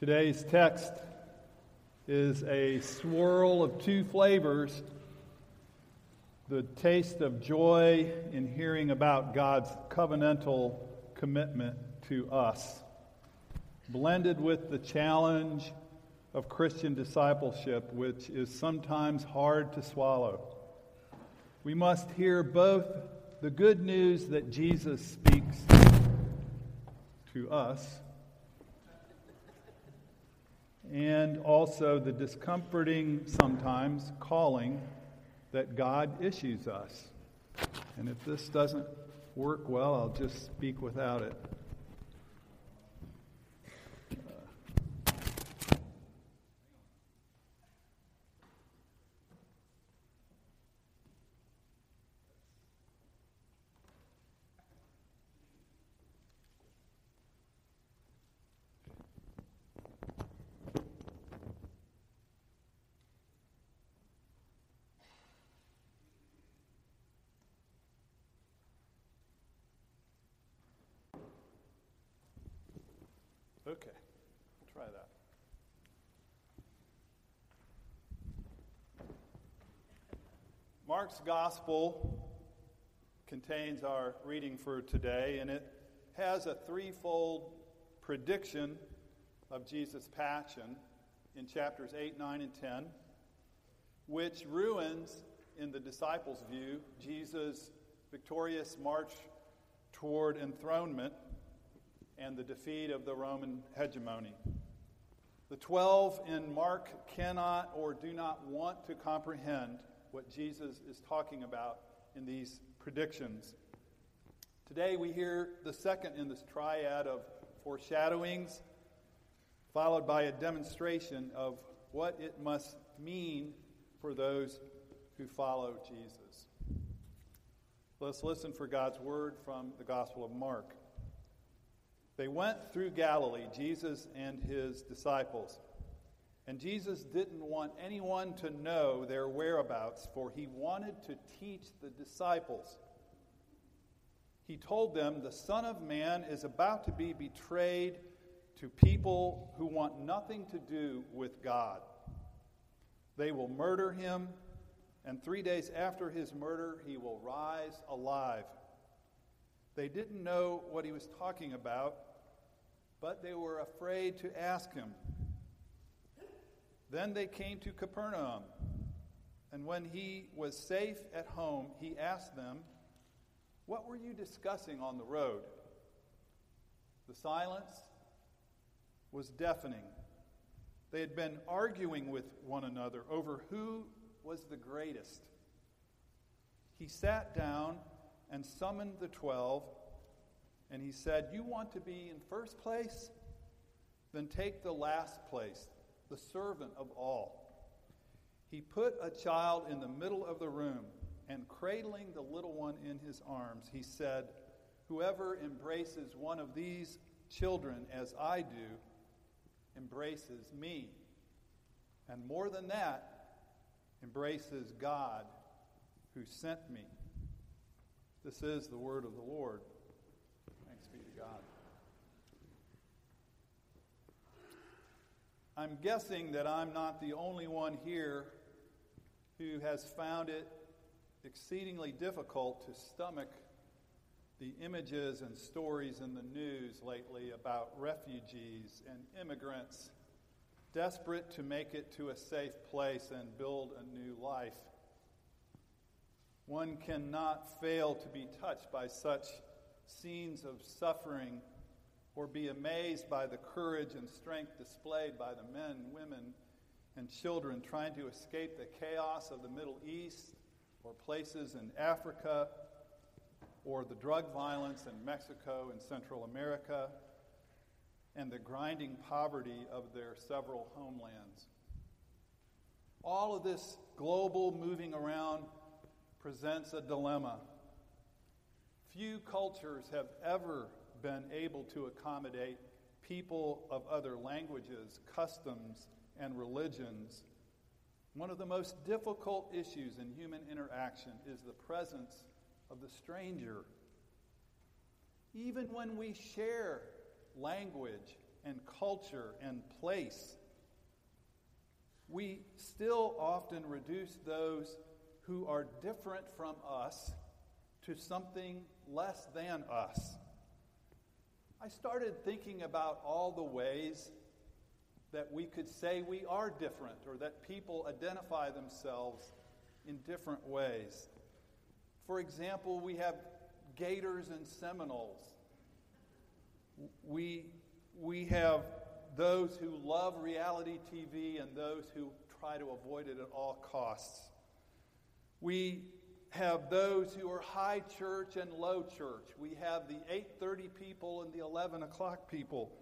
Today's text is a swirl of two flavors the taste of joy in hearing about God's covenantal commitment to us, blended with the challenge of Christian discipleship, which is sometimes hard to swallow. We must hear both the good news that Jesus speaks to us and also the discomforting, sometimes, calling that God issues us. And if this doesn't work well, I'll just speak without it. Okay, we'll try that. Mark's gospel contains our reading for today, and it has a threefold prediction of Jesus' passion in chapters 8, 9, and 10, which ruins, in the disciples' view, Jesus' victorious march toward enthronement and the defeat of the Roman hegemony. The 12 in Mark cannot or do not want to comprehend what Jesus is talking about in these predictions. Today we hear the second in this triad of foreshadowings, followed by a demonstration of what it must mean for those who follow Jesus. Let's listen for God's word from the Gospel of Mark. They went through Galilee, Jesus and his disciples. And Jesus didn't want anyone to know their whereabouts, for he wanted to teach the disciples. He told them, The Son of Man is about to be betrayed to people who want nothing to do with God. They will murder him, and three days after his murder, he will rise alive. They didn't know what he was talking about but they were afraid to ask him. Then they came to Capernaum, and when he was safe at home, he asked them, What were you discussing on the road? The silence was deafening. They had been arguing with one another over who was the greatest. He sat down and summoned the twelve and he said, You want to be in first place? Then take the last place, the servant of all. He put a child in the middle of the room, and cradling the little one in his arms, he said, Whoever embraces one of these children as I do embraces me. And more than that, embraces God who sent me. This is the word of the Lord. Thanks be to God. I'm guessing that I'm not the only one here who has found it exceedingly difficult to stomach the images and stories in the news lately about refugees and immigrants desperate to make it to a safe place and build a new life. One cannot fail to be touched by such scenes of suffering or be amazed by the courage and strength displayed by the men, women, and children trying to escape the chaos of the Middle East or places in Africa or the drug violence in Mexico and Central America and the grinding poverty of their several homelands. All of this global moving around presents a dilemma. Few cultures have ever been able to accommodate people of other languages, customs, and religions. One of the most difficult issues in human interaction is the presence of the stranger. Even when we share language and culture and place. We still often reduce those who are different from us to something less than us. I started thinking about all the ways that we could say we are different or that people identify themselves in different ways. For example, we have Gators and Seminoles. We, we have those who love reality TV and those who try to avoid it at all costs. We have those who are high church and low church. We have the 8:30 people and the 11 o'clock people.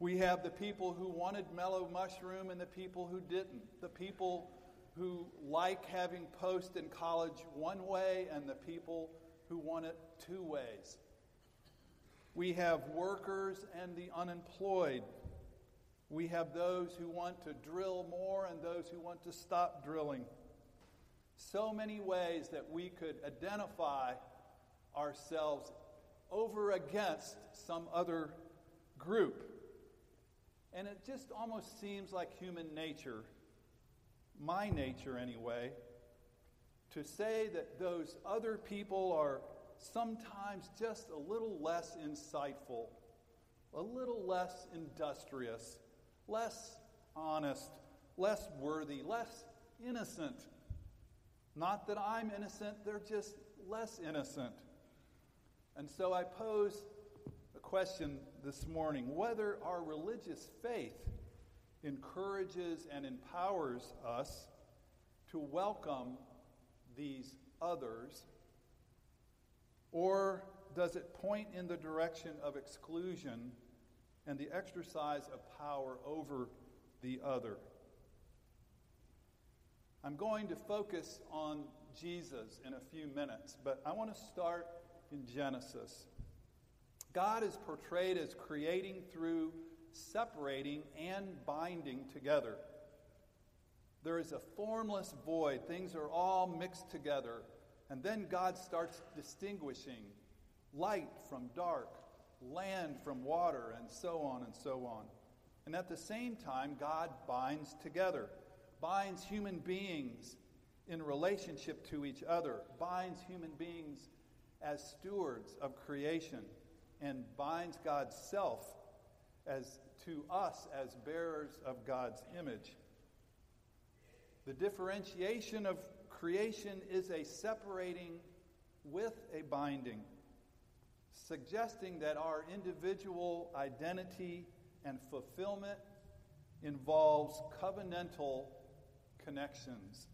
We have the people who wanted mellow mushroom and the people who didn't. The people who like having post in college one way and the people who want it two ways. We have workers and the unemployed. We have those who want to drill more and those who want to stop drilling. So many ways that we could identify ourselves over against some other group. And it just almost seems like human nature, my nature anyway, to say that those other people are sometimes just a little less insightful, a little less industrious, less honest, less worthy, less innocent. Not that I'm innocent, they're just less innocent. And so I pose a question this morning whether our religious faith encourages and empowers us to welcome these others, or does it point in the direction of exclusion and the exercise of power over the other? I'm going to focus on Jesus in a few minutes, but I want to start in Genesis. God is portrayed as creating through separating and binding together. There is a formless void, things are all mixed together. And then God starts distinguishing light from dark, land from water, and so on and so on. And at the same time, God binds together, binds human beings in relationship to each other, binds human beings as stewards of creation, and binds God's self as to us as bearers of God's image. The differentiation of creation is a separating with a binding, suggesting that our individual identity and fulfillment involves covenantal connections.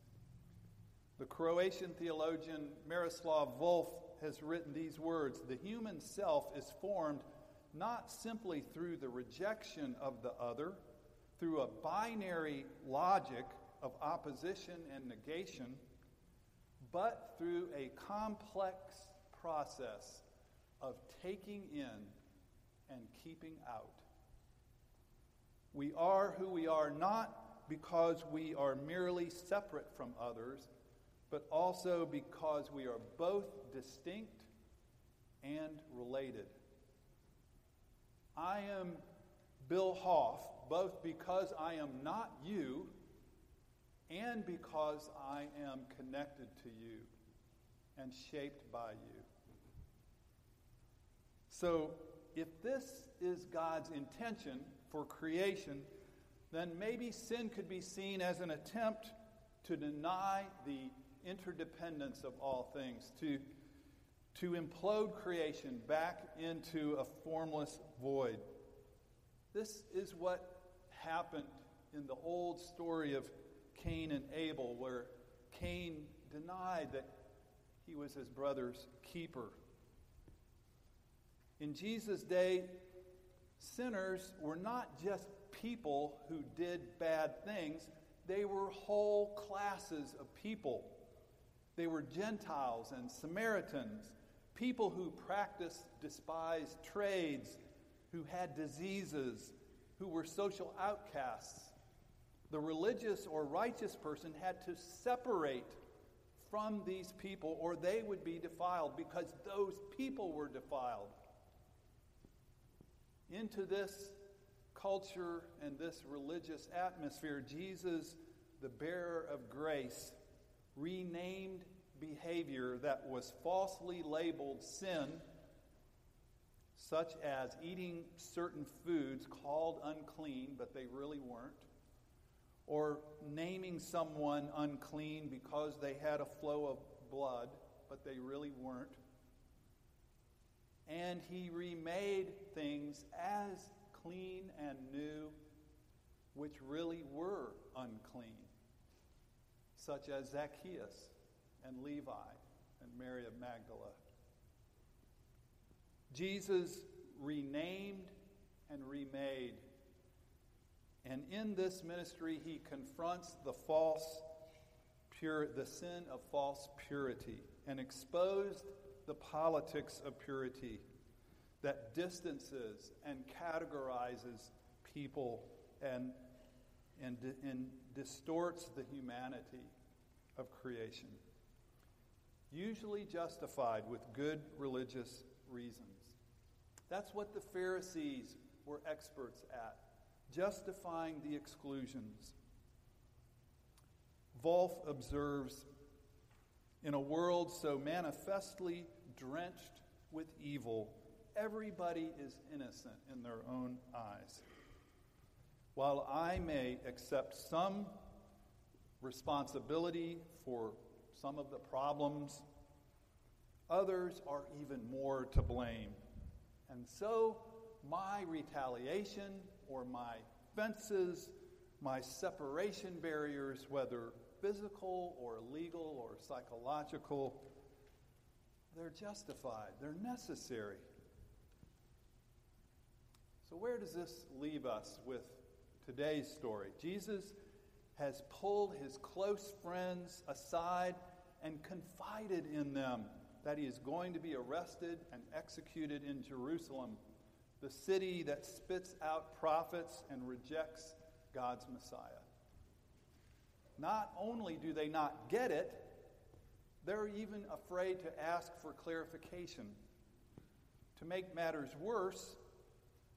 The Croatian theologian Miroslav Volf has written these words The human self is formed not simply through the rejection of the other, through a binary logic of opposition and negation, but through a complex process of taking in and keeping out. We are who we are not because we are merely separate from others, but also because we are both distinct and related. I am Bill Hoff, both because I am not you and because I am connected to you and shaped by you. So, if this is God's intention for creation, then maybe sin could be seen as an attempt to deny the interdependence of all things, to to implode creation back into a formless void. This is what happened in the old story of Cain and Abel, where Cain denied that he was his brother's keeper. In Jesus' day, sinners were not just people who did bad things, they were whole classes of people. They were Gentiles and Samaritans people who practiced despised trades, who had diseases, who were social outcasts. The religious or righteous person had to separate from these people or they would be defiled because those people were defiled. Into this culture and this religious atmosphere, Jesus, the bearer of grace, renamed behavior that was falsely labeled sin, such as eating certain foods called unclean, but they really weren't, or naming someone unclean because they had a flow of blood, but they really weren't. And he remade things as clean and new, which really were unclean, such as Zacchaeus and Levi and Mary of Magdala. Jesus renamed and remade. And in this ministry, he confronts the false pure, the sin of false purity and exposed the politics of purity that distances and categorizes people and, and, and distorts the humanity of creation usually justified with good religious reasons. That's what the Pharisees were experts at, justifying the exclusions. Volf observes In a world so manifestly drenched with evil, everybody is innocent in their own eyes. While I may accept some responsibility for some of the problems. Others are even more to blame. And so, my retaliation or my fences, my separation barriers, whether physical or legal or psychological, they're justified, they're necessary. So, where does this leave us with today's story? Jesus has pulled his close friends aside and confided in them that he is going to be arrested and executed in Jerusalem, the city that spits out prophets and rejects God's Messiah. Not only do they not get it, they're even afraid to ask for clarification. To make matters worse,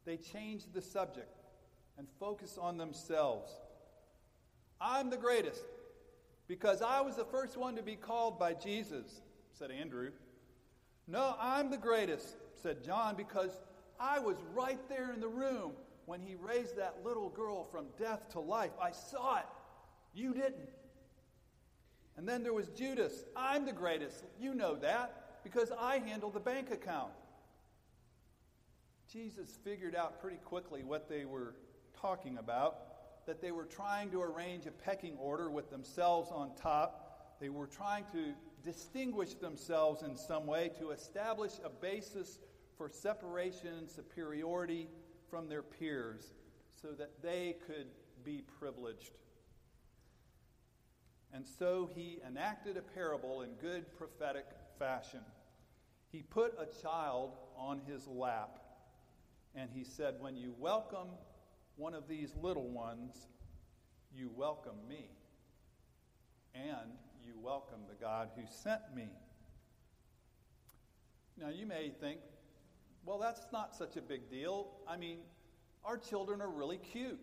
they change the subject and focus on themselves. I'm the greatest because I was the first one to be called by Jesus, said Andrew. No, I'm the greatest, said John, because I was right there in the room when he raised that little girl from death to life. I saw it. You didn't. And then there was Judas. I'm the greatest. You know that because I handle the bank account. Jesus figured out pretty quickly what they were talking about that they were trying to arrange a pecking order with themselves on top. They were trying to distinguish themselves in some way to establish a basis for separation and superiority from their peers so that they could be privileged. And so he enacted a parable in good prophetic fashion. He put a child on his lap and he said, When you welcome one of these little ones, you welcome me. And you welcome the God who sent me. Now, you may think, well, that's not such a big deal. I mean, our children are really cute.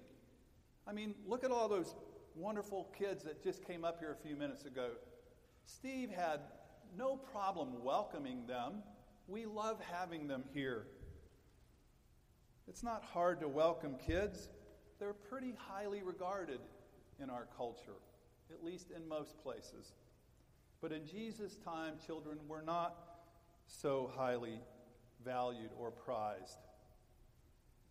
I mean, look at all those wonderful kids that just came up here a few minutes ago. Steve had no problem welcoming them. We love having them here. It's not hard to welcome kids, they're pretty highly regarded in our culture, at least in most places. But in Jesus' time, children were not so highly valued or prized.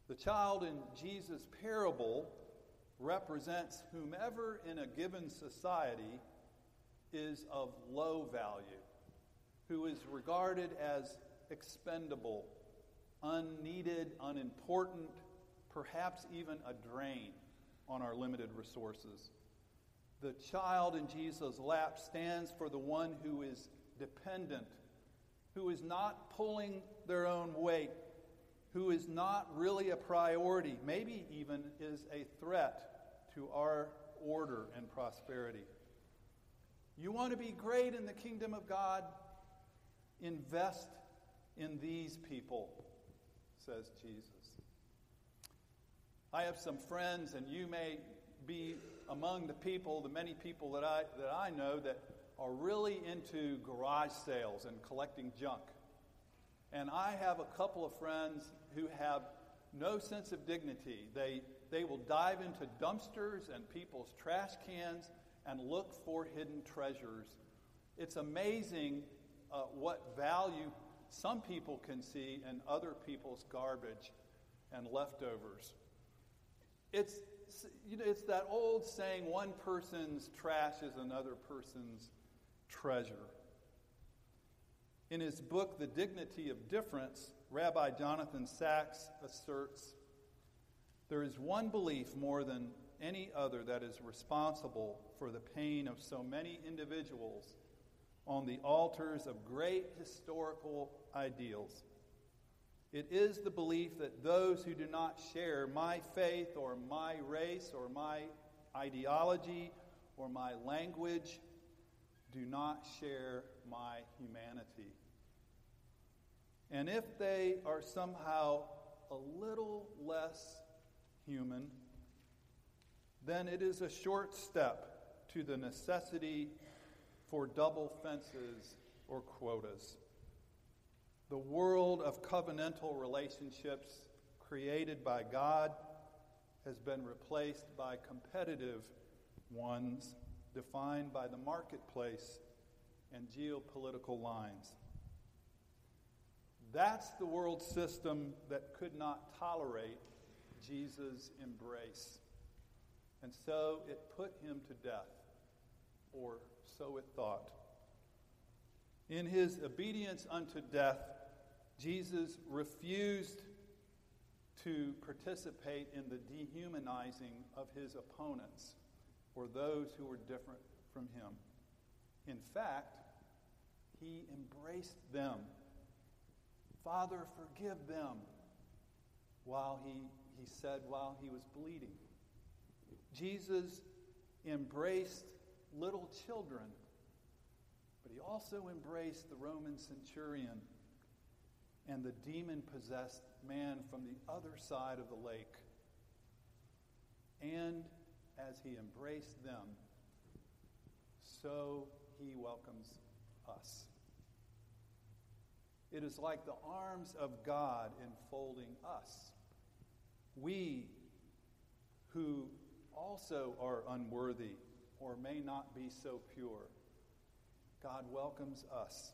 The child in Jesus' parable represents whomever in a given society is of low value, who is regarded as expendable unneeded, unimportant, perhaps even a drain on our limited resources. The child in Jesus' lap stands for the one who is dependent, who is not pulling their own weight, who is not really a priority, maybe even is a threat to our order and prosperity. You want to be great in the kingdom of God? Invest in these people says Jesus. I have some friends, and you may be among the people, the many people that I, that I know that are really into garage sales and collecting junk. And I have a couple of friends who have no sense of dignity. They, they will dive into dumpsters and people's trash cans and look for hidden treasures. It's amazing uh, what value some people can see in other people's garbage and leftovers. It's, you know, it's that old saying one person's trash is another person's treasure. In his book, The Dignity of Difference, Rabbi Jonathan Sacks asserts there is one belief more than any other that is responsible for the pain of so many individuals on the altars of great historical ideals. It is the belief that those who do not share my faith or my race or my ideology or my language do not share my humanity. And if they are somehow a little less human, then it is a short step to the necessity for double fences or quotas. The world of covenantal relationships created by God has been replaced by competitive ones defined by the marketplace and geopolitical lines. That's the world system that could not tolerate Jesus' embrace. And so it put him to death, or so it thought. In his obedience unto death, Jesus refused to participate in the dehumanizing of his opponents or those who were different from him. In fact, he embraced them. Father, forgive them, while he, he said while he was bleeding. Jesus embraced little children, but he also embraced the Roman centurion and the demon possessed man from the other side of the lake. And as he embraced them, so he welcomes us. It is like the arms of God enfolding us. We who also are unworthy or may not be so pure, God welcomes us.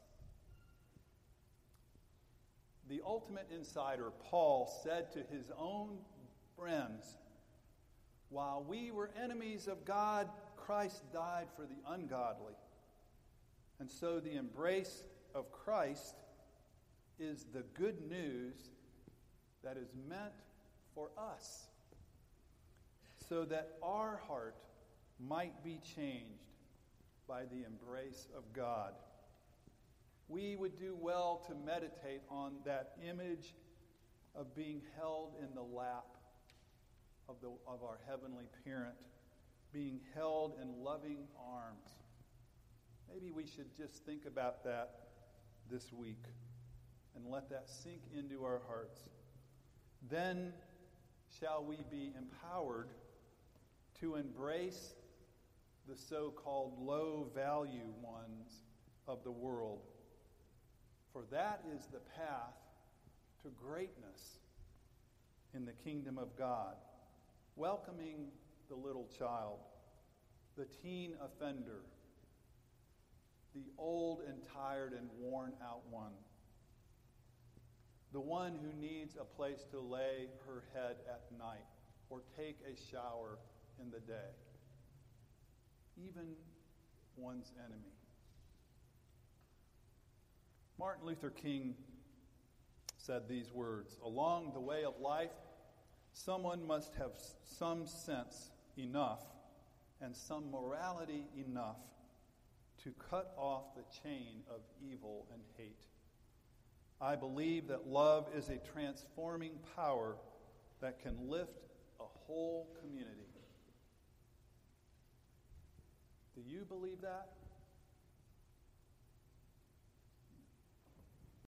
The ultimate insider, Paul, said to his own friends, While we were enemies of God, Christ died for the ungodly. And so the embrace of Christ is the good news that is meant for us so that our heart might be changed by the embrace of God. We would do well to meditate on that image of being held in the lap of, the, of our heavenly parent, being held in loving arms. Maybe we should just think about that this week and let that sink into our hearts. Then shall we be empowered to embrace the so called low value ones of the world. For that is the path to greatness in the kingdom of God. Welcoming the little child, the teen offender, the old and tired and worn out one, the one who needs a place to lay her head at night or take a shower in the day, even one's enemy. Martin Luther King said these words Along the way of life, someone must have some sense enough and some morality enough to cut off the chain of evil and hate. I believe that love is a transforming power that can lift a whole community. Do you believe that?